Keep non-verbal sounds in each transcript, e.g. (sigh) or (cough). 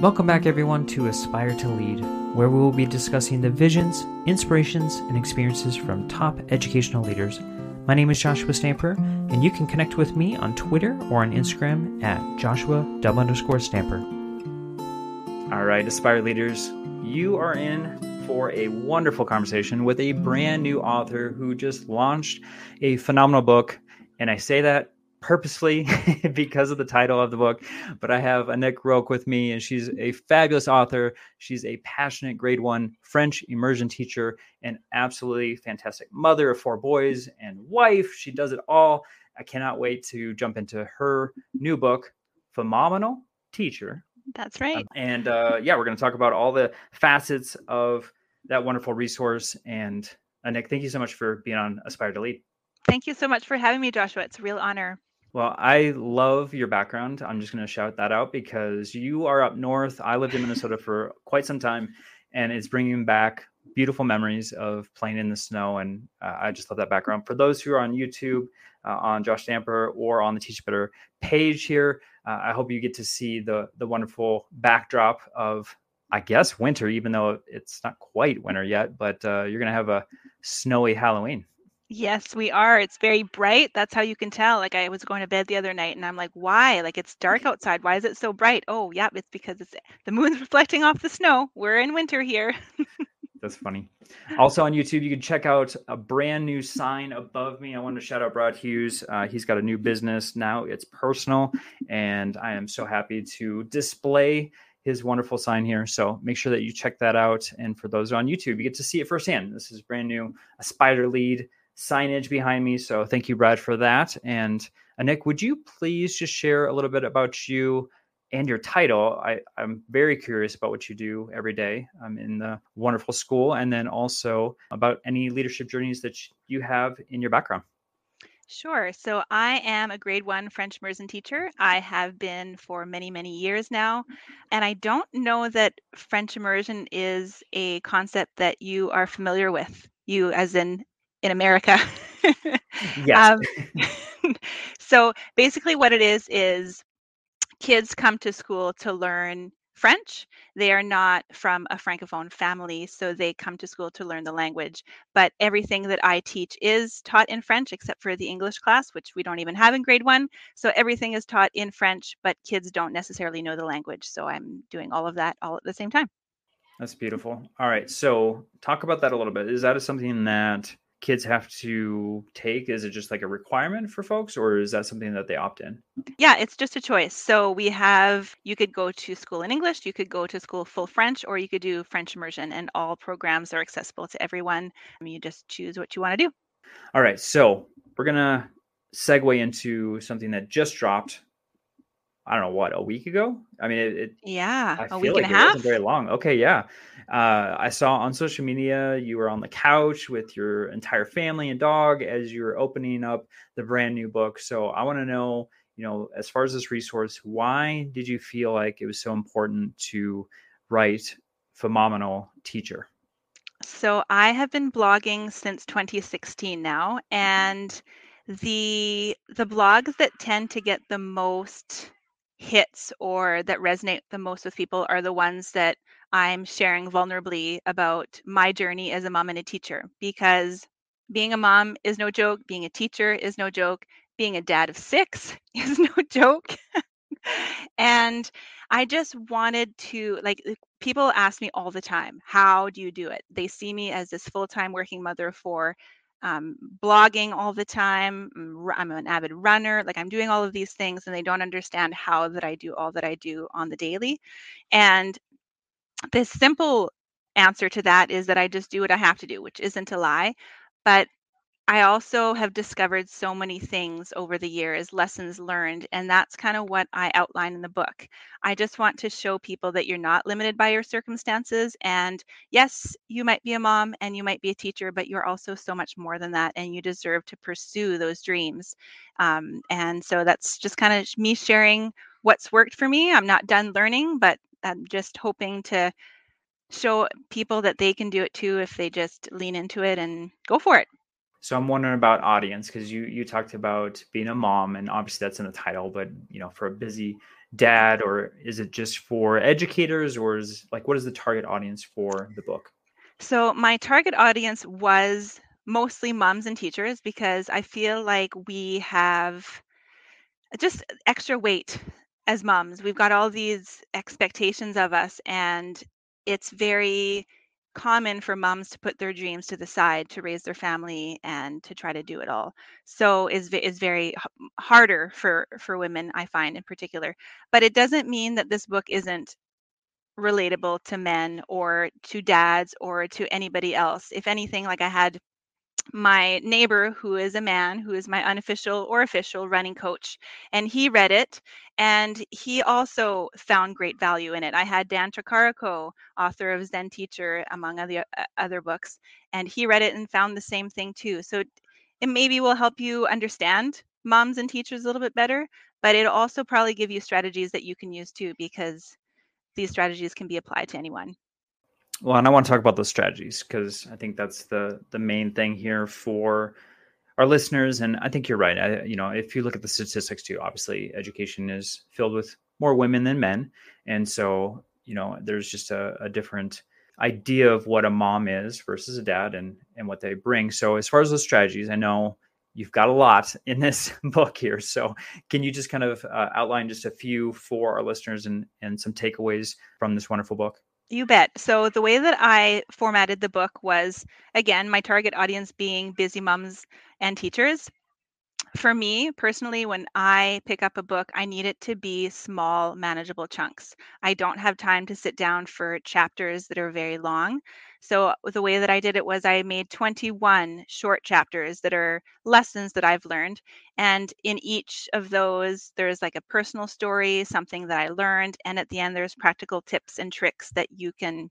Welcome back, everyone, to Aspire to Lead, where we will be discussing the visions, inspirations, and experiences from top educational leaders. My name is Joshua Stamper, and you can connect with me on Twitter or on Instagram at Joshua underscore Stamper. All right, Aspire leaders, you are in for a wonderful conversation with a brand new author who just launched a phenomenal book. And I say that purposely (laughs) because of the title of the book. But I have Annick Rauch with me, and she's a fabulous author. She's a passionate grade one French immersion teacher and absolutely fantastic mother of four boys and wife. She does it all. I cannot wait to jump into her new book, PheMOMenal Teacher. That's right. and uh, yeah, we're going to talk about all the facets of that wonderful resource. And Nick, thank you so much for being on Aspire to Lead. Thank you so much for having me, Joshua. It's a real honor. Well, I love your background. I'm just going to shout that out because you are up north. I lived in Minnesota for quite some time, and it's bringing back beautiful memories of playing in the snow. And uh, I just love that background. For those who are on YouTube, uh, on Josh Stamper, or on the Teach Better page here, uh, I hope you get to see the the wonderful backdrop of, I guess, winter, even though it's not quite winter yet. But uh, you're going to have a snowy Halloween. Yes, we are. It's very bright. That's how you can tell. Like I was going to bed the other night and I'm like, why? Like it's dark (laughs) outside. Why is it so bright? Oh, yeah, it's because it's the moon's (laughs) reflecting off the snow. We're in winter here. (laughs) That's funny. Also on YouTube, you can check out a brand new sign above me. I want to shout out Brad Hughes. Uh, he's got a new business now. It's personal, and I am so happy to display his wonderful sign here. So make sure that you check that out. And for those on YouTube, you get to see it firsthand. This is brand new, Aspire to Lead signage behind me. So thank you, Brad, for that. And uh, Nick, would you please just share a little bit about you and your title? I, I'm very curious about what you do every day um, in the wonderful school, and then also about any leadership journeys that you have in your background. Sure. So I am a grade one French immersion teacher. I have been for many, many years now. And I don't know that French immersion is a concept that you are familiar with, you as in in America. (laughs) yes. Um, (laughs) so basically, what it is is kids come to school to learn French. They are not from a francophone family, so they come to school to learn the language. But everything that I teach is taught in French, except for the English class, which we don't even have in grade one. So everything is taught in French, but kids don't necessarily know the language. So I'm doing all of that all at the same time. That's beautiful. All right. So talk about that a little bit. Is that something that kids have to take? Is it just like a requirement for folks, or is that something that they opt in? Yeah, it's just a choice. So we have, you could go to school in English, you could go to school full French, or you could do French immersion, and all programs are accessible to everyone. Um, you just choose what you want to do. All right. So we're going to segue into something that just dropped I don't know what a week ago. I mean, it. it yeah, I a week like and a half. very long. Okay, yeah. Uh, I saw on social media you were on the couch with your entire family and dog as you were opening up the brand new book. So I want to know, you know, as far as this resource, why did you feel like it was so important to write "PheMOMenal Teacher"? So I have been blogging since 2016 now, and the the blogs that tend to get the most hits or that resonate the most with people are the ones that I'm sharing vulnerably about my journey as a mom and a teacher because being a mom is no joke, being a teacher is no joke, being a dad of six (laughs) is no joke. and I just wanted to, like, people ask me all the time, how do you do it? They see me as this full time working mother for um, blogging all the time. I'm an avid runner. Like I'm doing all of these things, and they don't understand how that I do all that I do on the daily. And the simple answer to that is that I just do what I have to do, which isn't a lie. But I also have discovered so many things over the years, lessons learned, and that's kind of what I outline in the book. I just want to show people that you're not limited by your circumstances. And yes, you might be a mom and you might be a teacher, but you're also so much more than that, and you deserve to pursue those dreams. Um, and so that's just kind of me sharing what's worked for me. I'm not done learning, but I'm just hoping to show people that they can do it too if they just lean into it and go for it. So I'm wondering about audience because you you talked about being a mom, and obviously that's in the title, but you know, for a busy dad or is it just for educators or is like what is the target audience for the book? So my target audience was mostly moms and teachers because I feel like we have just extra weight as moms. We've got all these expectations of us, and it's very common for moms to put their dreams to the side to raise their family and to try to do it all. So is is very harder for for women I find in particular. But it doesn't mean that this book isn't relatable to men or to dads or to anybody else. If anything, like I had my neighbor who is a man who is my unofficial or official running coach and he read it and he also found great value in it. I had dan Tricarico author of zen teacher among other uh, other books and he read it and found the same thing too. So it maybe will help you understand moms and teachers a little bit better but it'll also probably give you strategies that you can use too because these strategies can be applied to anyone well, and I want to talk about those strategies because I think that's the the main thing here for our listeners. And I think you're right. I, you know, if you look at the statistics too, obviously education is filled with more women than men, and so you know, there's just a, a different idea of what a mom is versus a dad and and what they bring. So as far as those strategies, I know you've got a lot in this (laughs) book here. So can you just kind of uh, outline just a few for our listeners and and some takeaways from this wonderful book? You bet. So the way that I formatted the book was again, my target audience being busy moms and teachers. For me personally, when I pick up a book, I need it to be small, manageable chunks. I don't have time to sit down for chapters that are very long. So uh, the way that I did it was I made 21 short chapters that are lessons that I've learned. And in each of those, there's like a personal story, something that I learned. And at the end, there's practical tips and tricks that you can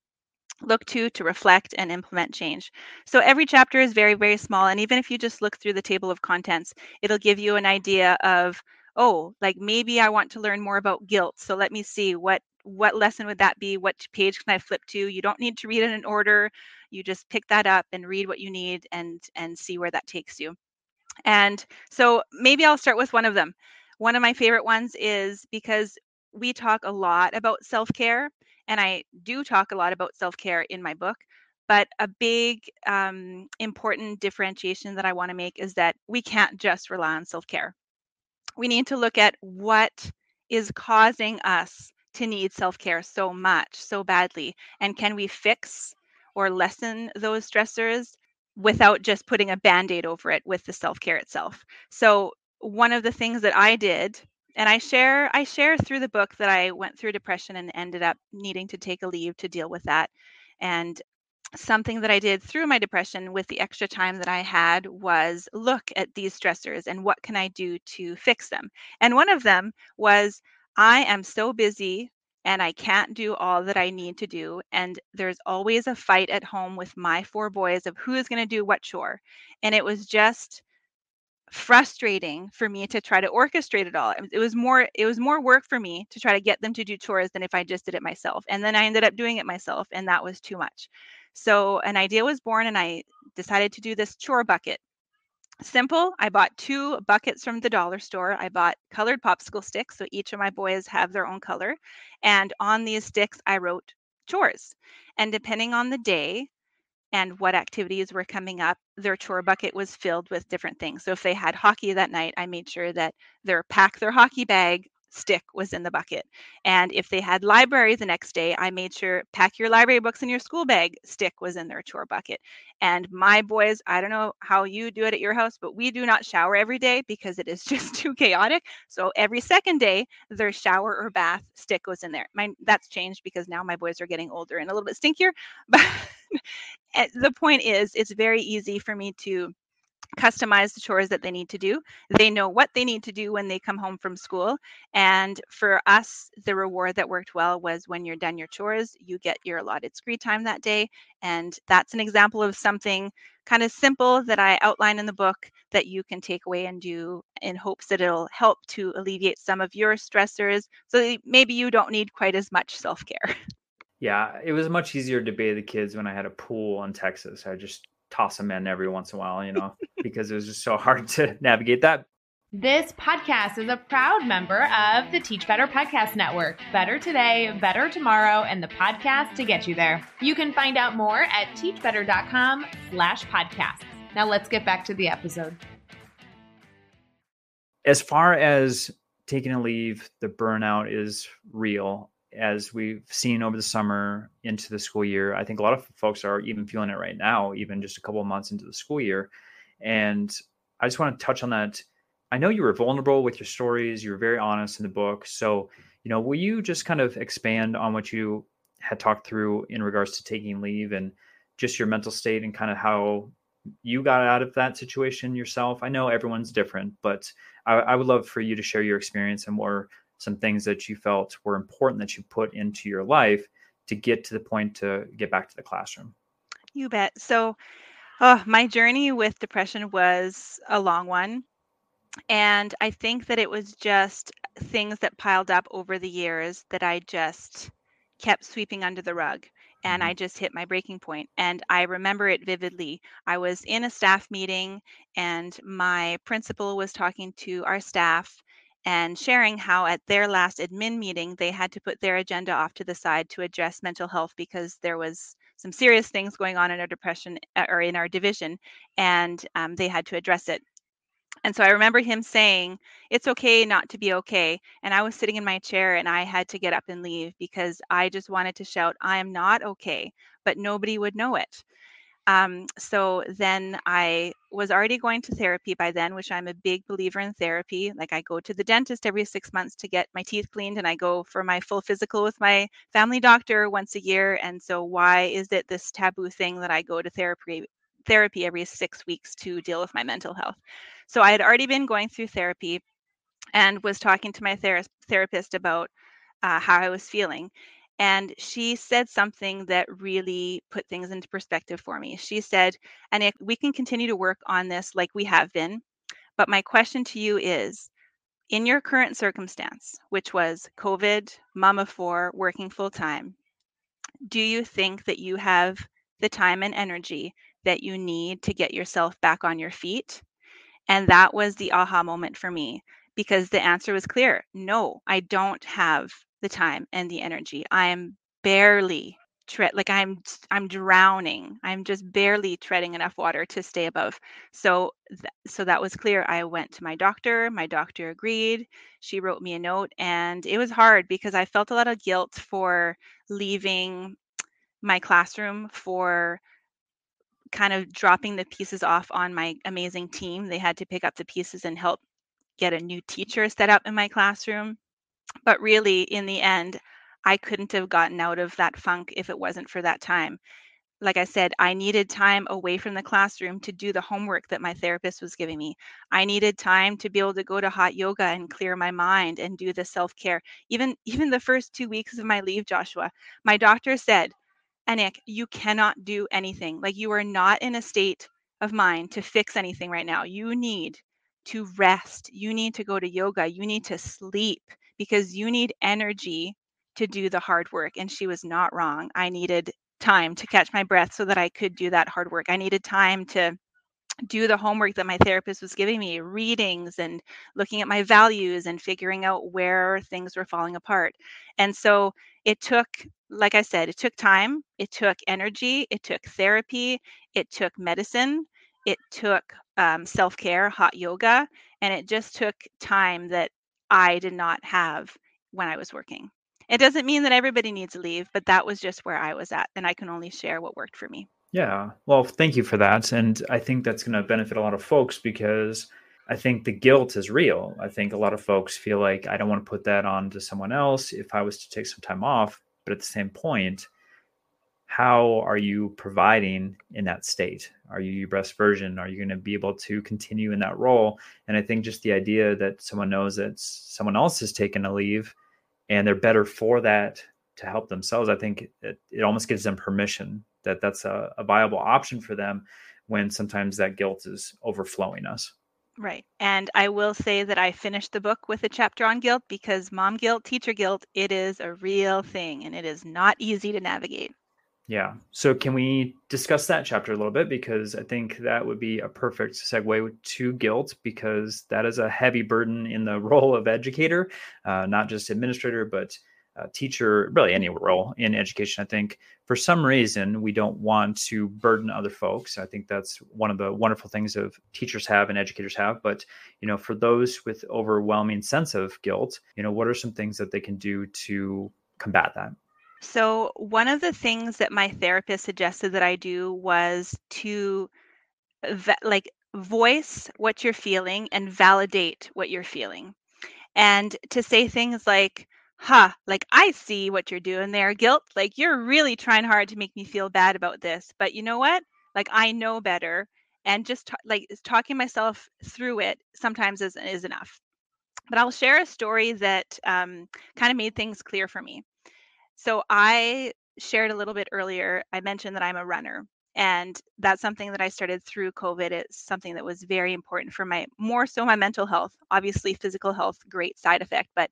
look to to reflect and implement change. So every chapter is very, very small. And even if you just look through the table of contents, it'll give you an idea of, oh, like maybe I want to learn more about guilt. So let me see what what lesson would that be? What page can I flip to? You don't need to read it in order. You just pick that up and read what you need and and see where that takes you. And so maybe I'll start with one of them. One of my favorite ones is because we talk a lot about self-care and I do talk a lot about self-care in my book, but a big um, important differentiation that I want to make is that we can't just rely on self-care. We need to look at what is causing us to need self care so much, so badly? And can we fix or lessen those stressors without just putting a band aid over it with the self care itself? So, one of the things that I did and i share i share through the book that i went through depression and ended up needing to take a leave to deal with that and something that i did through my depression with the extra time that i had was look at these stressors and what can i do to fix them and one of them was I am so busy and I can't do all that I need to do. And there's always a fight at home with my four boys of who is going to do what chore. And it was just frustrating for me to try to orchestrate it all. It was more it was more work for me to try to get them to do chores than if I just did it myself. And then I ended up doing it myself and that was too much. So an idea was born and I decided to do this chore bucket simple. I bought two buckets from the dollar store. I bought colored popsicle sticks. So each of my boys have their own color. And on these sticks, I wrote chores. And depending on the day and what activities were coming up, their chore bucket was filled with different things. So if they had hockey that night, I made sure that their pack their hockey bag stick was in the bucket. And if they had library the next day, I made sure pack your library books in your school bag stick was in their chore bucket. And my boys, I don't know how you do it at your house, but we do not shower every day because it is (laughs) just too chaotic. So every second day, their shower or bath stick was in there. My, that's changed because now my boys are getting older and a little bit stinkier. (laughs) But Eh, the point is, it's very easy for me to customize the chores that they need to do. They know what they need to do when they come home from school. And for us, the reward that worked well was when you're done your chores, you get your allotted screen time that day. And that's an example of something kind of simple that I outline in the book that you can take away and do in hopes that it'll help to alleviate some of your stressors so maybe you don't need quite as much self care. Yeah, it was much easier to bathe the kids when I had a pool in Texas. I just toss them in every once in a while, you know, because it was just so hard to (laughs) navigate that. This podcast is a proud member of the Teach Better Podcast Network. Better today, better tomorrow, and the podcast to get you there. You can find out more at teachbetter.com slash podcasts. Now let's get back to the episode. As far as taking a leave, the burnout is real. As we've seen over the summer into the school year, I think a lot of folks are even feeling it right now, even just a couple of months into the school year. And I just want to touch on that I know you were vulnerable with your stories. You were very honest in the book. So, you know, will you just kind of expand on what you had talked through in regards to taking leave and just your mental state and kind of how you got out of that situation yourself? I know everyone's different, but I, I would love for you to share your experience and more some things that you felt were important that you put into your life to get to the point to get back to the classroom. You bet. So, oh, my journey with depression was a long one. And I think that it was just things that piled up over the years that I just kept sweeping under the rug. And mm-hmm. I just hit my breaking point. And I remember it vividly. I was in a staff meeting, and my principal was talking to our staff and sharing how at their last admin meeting they had to put their agenda off to the side to address mental health because there was some serious things going on in our depression uh, or in our division and um, they had to address it and so I remember him saying, It's okay not to be okay. And I was sitting in my chair and I had to get up and leave because I just wanted to shout, I am not okay, but nobody would know it. Um, so then I was already going to therapy by then, which I'm a big believer in therapy. Like I go to the dentist every six months to get my teeth cleaned, and I go for my full physical with my family doctor once a year. And so why is it this taboo thing that I go to therapy therapy every six weeks to deal with my mental health? So I had already been going through therapy and was talking to my ther- therapist about uh, how I was feeling. And she said something that really put things into perspective for me. She said, and if we can continue to work on this like we have been, but my question to you is in your current circumstance, which was COVID, of four, working full time, do you think that you have the time and energy that you need to get yourself back on your feet? And that was the aha moment for me because the answer was clear no, I don't have the time and the energy. I am barely tread like i'm i'm drowning i'm just barely treading enough water to stay above so th- so that was clear i went to my doctor my doctor agreed she wrote me a note and it was hard because i felt a lot of guilt for leaving my classroom for kind of dropping the pieces off on my amazing team. They had to pick up the pieces and help get a new teacher set up in my classroom. But really, in the end, I couldn't have gotten out of that funk if it wasn't for that time. Like I said, I needed time away from the classroom to do the homework that my therapist was giving me. I needed time to be able to go to hot yoga and clear my mind and do the self-care. Even even the first 2 weeks of my leave, Joshua, my doctor said, Annick, you cannot do anything. Like you are not in a state of mind to fix anything right now. You need to rest. You need to go to yoga. You need to sleep because you need energy to do the hard work. And she was not wrong. I needed time to catch my breath so that I could do that hard work. I needed time to do the homework that my therapist was giving me readings and looking at my values and figuring out where things were falling apart and so it took like i said it took time it took energy it took therapy it took medicine it took um, self-care hot yoga and it just took time that i did not have when i was working it doesn't mean that everybody needs to leave but that was just where i was at and i can only share what worked for me yeah. Well, thank you for that. And I think that's going to benefit a lot of folks because I think the guilt is real. I think a lot of folks feel like I don't want to put that on to someone else if I was to take some time off. But at the same point, how are you providing in that state? Are you your best version? Are you going to be able to continue in that role? And I think just the idea that someone knows that someone else has taken a leave and they're better for that to help themselves, I think it, it almost gives them permission that that's a, a viable option for them when sometimes that guilt is overflowing us. Right. And I will say that I finished the book with a chapter on guilt because mom guilt, teacher guilt, it is a real thing and it is not easy to navigate. Yeah. So can we discuss that chapter a little bit? Because I think that would be a perfect segue to guilt, because that is a heavy burden in the (laughs) role of educator, uh, not just administrator, but uh, teacher, really any role in education. I think for some reason we don't want to burden other folks. I think that's one of the wonderful things of teachers have and educators have. But you know, for those with overwhelming sense of guilt, you know, what are some things that they can do to combat that? So, one of the things that my therapist suggested that I do was to like voice what you're feeling and validate what you're feeling. And to say things like, huh, like I see what you're doing there, guilt. Like you're really trying hard to make me feel bad about this. But you know what? Like I know better. And just t- like talking myself through it sometimes is, is enough. But I'll share a story that um, kind of made things clear for me. So I shared a little bit earlier, I mentioned that I'm a runner. And that's something that I started through COVID. It's something that was very important for my more so my mental health. Obviously, physical health, great side effect, but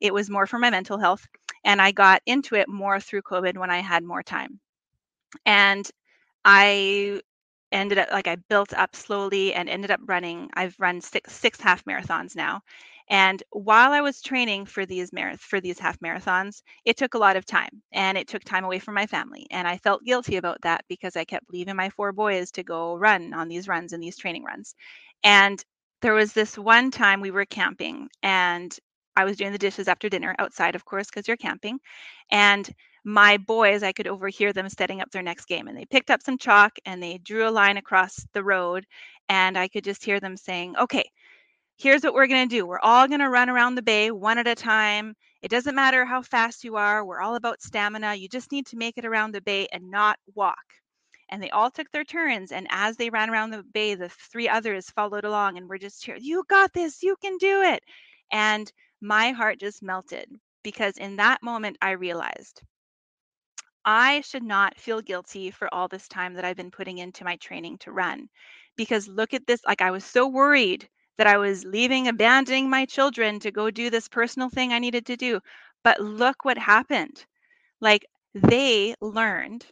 it was more for my mental health. And I got into it more through COVID when I had more time. And I ended up like I built up slowly and ended up running. I've run six six half marathons now. And while I was training for these marath- for these half marathons, it took a lot of time and it took time away from my family. And I felt guilty about that because I kept leaving my four boys to go run on these runs and these training runs. And there was this one time we were camping and I was doing the dishes after dinner outside, of course, because you're camping. And my boys, I could overhear them setting up their next game. And they picked up some chalk and they drew a line across the road. And I could just hear them saying, okay, here's what we're going to do. We're all going to run around the bay one at a time. It doesn't matter how fast you are. We're all about stamina. You just need to make it around the bay and not walk. And they all took their turns. And as they ran around the bay, the three others followed along and were just cheering, You got this. You can do it. And my heart just melted because in that moment, I realized I should not feel guilty for all this time that I've been putting into my training to run. Because look at this, like I was so worried that I was leaving, abandoning my children to go do this personal thing I needed to do. But look what happened. Like they learned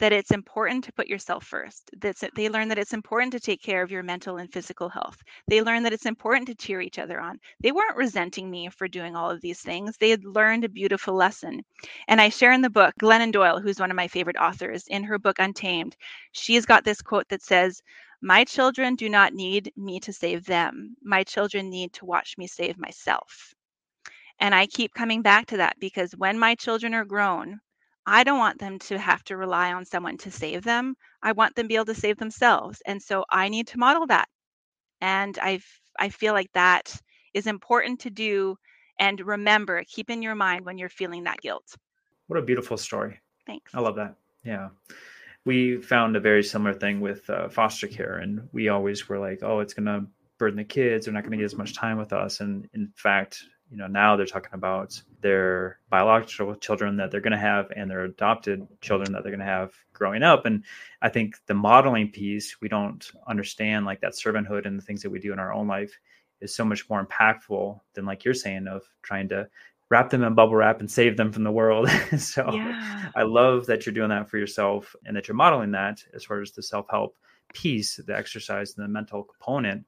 that it's important to put yourself first. That's they learn that it's important to take care of your mental and physical health. They learn that it's important to cheer each other on. They weren't resenting me for doing all of these things. They had learned a beautiful lesson. And I share in the book Glennon Doyle, who's one of my favorite authors, in her book Untamed, she's got this quote that says, my children do not need me to save them. My children need to watch me save myself. And I keep coming back to that because when my children are grown, I don't want them to have to rely on someone to save them. I want them to be able to save themselves. And so I need to model that. And I I feel like that is important to do and remember, keep in your mind when you're feeling that guilt. What a beautiful story. Thanks. I love that. Yeah we found a very similar thing with uh, foster care, and we always were like, "Oh, it's going to burden the kids. They're not going to get as much time with us." And in fact, you know, now they're talking about their biological children that they're going to have and their adopted children that they're going to have growing up. And I think the modeling piece, we don't understand like that servanthood and the things that we do in our own life is so much more impactful than like you're saying of trying to wrap them in bubble wrap and save them from the world. (laughs) so yeah. I love that you're doing that for yourself and that you're modeling that as far as the self help piece, the exercise, and the mental component.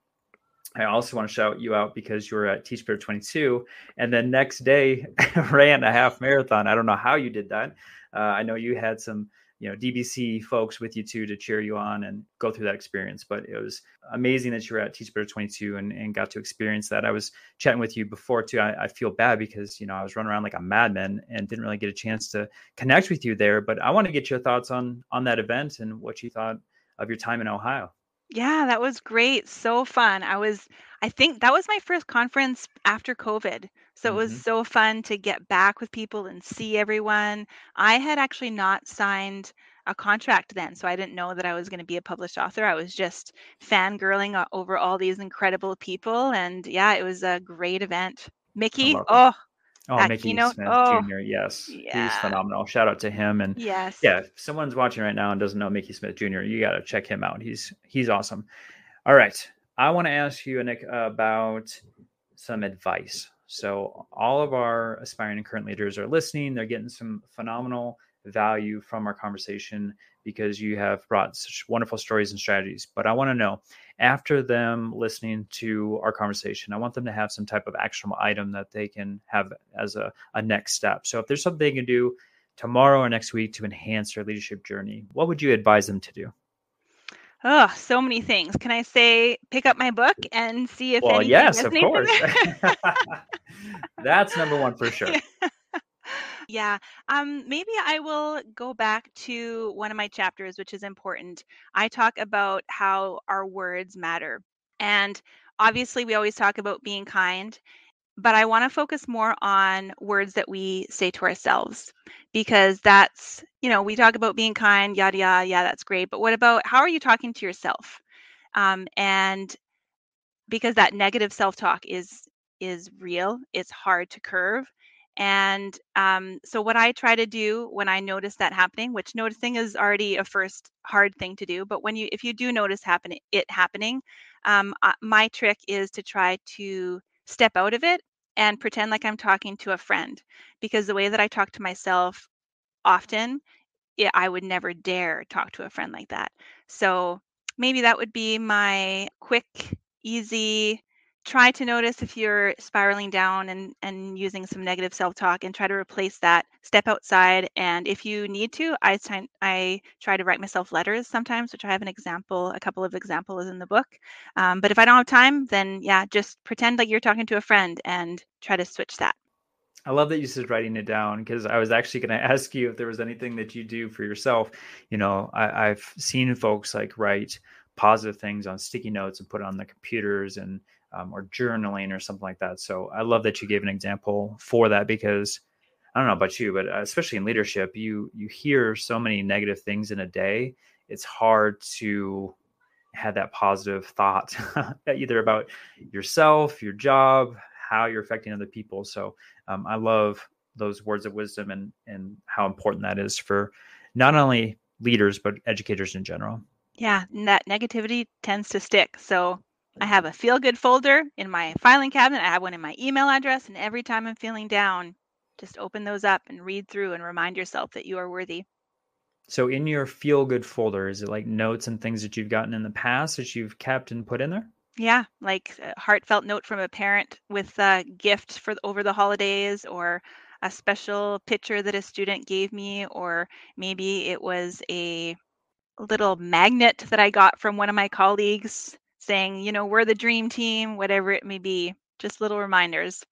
I also want to shout you out because you were at Teach Better 22 and then next day (laughs) ran a half marathon. I don't know how you did that. Uh, I know you had some you know DBC folks with you too to cheer you on and go through that experience. But it was amazing that you were at Teach Better 22 and, and got to experience that. I was chatting with you before too. I, I, feel bad because you know I was running around like a madman and didn't really get a chance to connect with you there. But I want to get your thoughts on on that event and what you thought of your time in Ohio. Yeah, that was great. So fun. I was I think that was my first conference after COVID. So it was mm-hmm. so fun to get back with people and see everyone. I had actually not signed a contract then, so I didn't know that I was going to be a published author. I was just fangirling over all these incredible people and yeah, it was a great event. Mickey, oh, Oh, that Mickey keynote? Smith oh, Jr. Yes, yeah. he's phenomenal. Shout out to him. And yes, yeah, if someone's watching right now and doesn't know Mickey Smith Jr., you got to check him out. He's he's awesome. All right, I want to ask you, Nick, about some advice. So all of our aspiring and current leaders are listening. They're getting some phenomenal value from our conversation because you have brought such wonderful stories and strategies. But I want to know after them listening to our conversation, I want them to have some type of actionable item that they can have as a, a next step. So if there's something they can do tomorrow or next week to enhance their leadership journey, what would you advise them to do? Oh, so many things. Can I say pick up my book and see if well, yes, of course. (laughs) That's number one for sure. (laughs) Yeah. Um, maybe I will go back to one of my chapters, which is important. I talk about how our words matter. And obviously, we always talk about being kind, but I want to focus more on words that we say to ourselves because that's, you know, we talk about being kind, yada, yada, yeah, that's great. But what about how are you talking to yourself? Um, and because that negative self talk is is real it's hard to curve and um, so, what I try to do when I notice that happening, which noticing is already a first hard thing to do, but when you, if you do notice happen it happening, um, uh, my trick is to try to step out of it and pretend like I'm talking to a friend, because the way that I talk to myself often, it, I would never dare talk to a friend like that. So maybe that would be my quick, easy try to notice if you're spiraling down and, and using some negative self-talk and try to replace that step outside and if you need to i, I try to write myself letters sometimes which i have an example a couple of examples in the book um, but if i don't have time then yeah just pretend like you're talking to a friend and try to switch that I love that you said writing it down because I was actually going (laughs) to ask you if there was anything that you do for yourself. You know, I, I've seen folks like write positive things on sticky notes and put it on the computers and um, or journaling or something like that. So I love that you gave an example for that because I don't know about you, but uh, especially in leadership, you you hear so many negative things in a day. It's hard to have that positive thought (laughs) either about yourself, your job, how you're affecting other people. So um, I love those words of wisdom and and how important that is for not only leaders but educators in general. Yeah, that negativity tends to stick. So I have a feel good folder in my filing cabinet. I have one in my email address. And every time I'm feeling down, just open those up and read through and remind yourself that you are worthy. So, in your feel good folder, is it like notes and things that you've gotten in the past that you've kept and put in there? Yeah, like a heartfelt note from a parent with a gift for over the holidays, or a special picture that a student gave me, or maybe it was a little magnet that I got from one of my colleagues saying, you know, we're the dream team, whatever it may be. Just little reminders.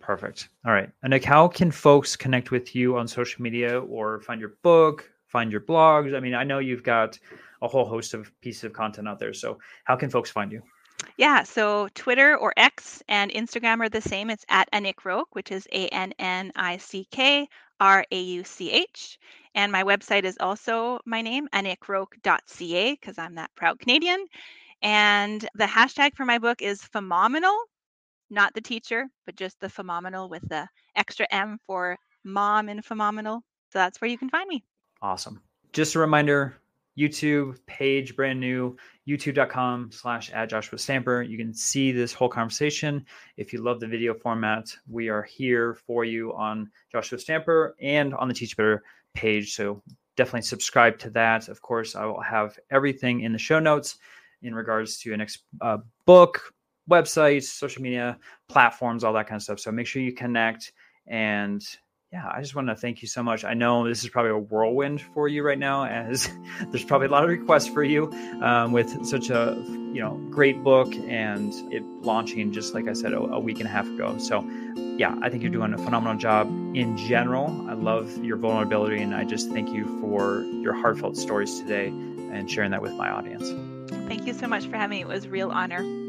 Perfect. All right. And like, how can folks connect with you on social media or find your book, find your blogs? I mean, I know you've got a whole host of pieces of content out there. So, how can folks find you? Yeah, so Twitter or X and Instagram are the same. It's at Annick Rauch, which is A N N I C K R A U C H. And my website is also my name, annickrauch.ca, because I'm that proud Canadian. And the hashtag for my book is phenomenal, not the teacher, but just the phenomenal with the extra M for mom in phenomenal. So that's where you can find me. Awesome. Just a reminder YouTube page, brand new, youtube.com slash at Joshua Stamper. You can see this whole conversation. If you love the video format, we are here for you on Joshua Stamper and on the Teach Better page. So definitely subscribe to that. Of course, I will have everything in the show notes in regards to an ex- uh, book, websites, social media platforms, all that kind of stuff. So make sure you connect. And yeah, I just want to thank you so much. I know this is probably a whirlwind for you right now, as (laughs) there's probably a lot of requests for you um, with such a you know great book and it launching just like I said a, a week and a half ago. So yeah, I think you're doing a phenomenal job in general. I love your vulnerability, and I just thank you for your heartfelt stories today and sharing that with my audience. Thank you so much for having me. It was a real honor.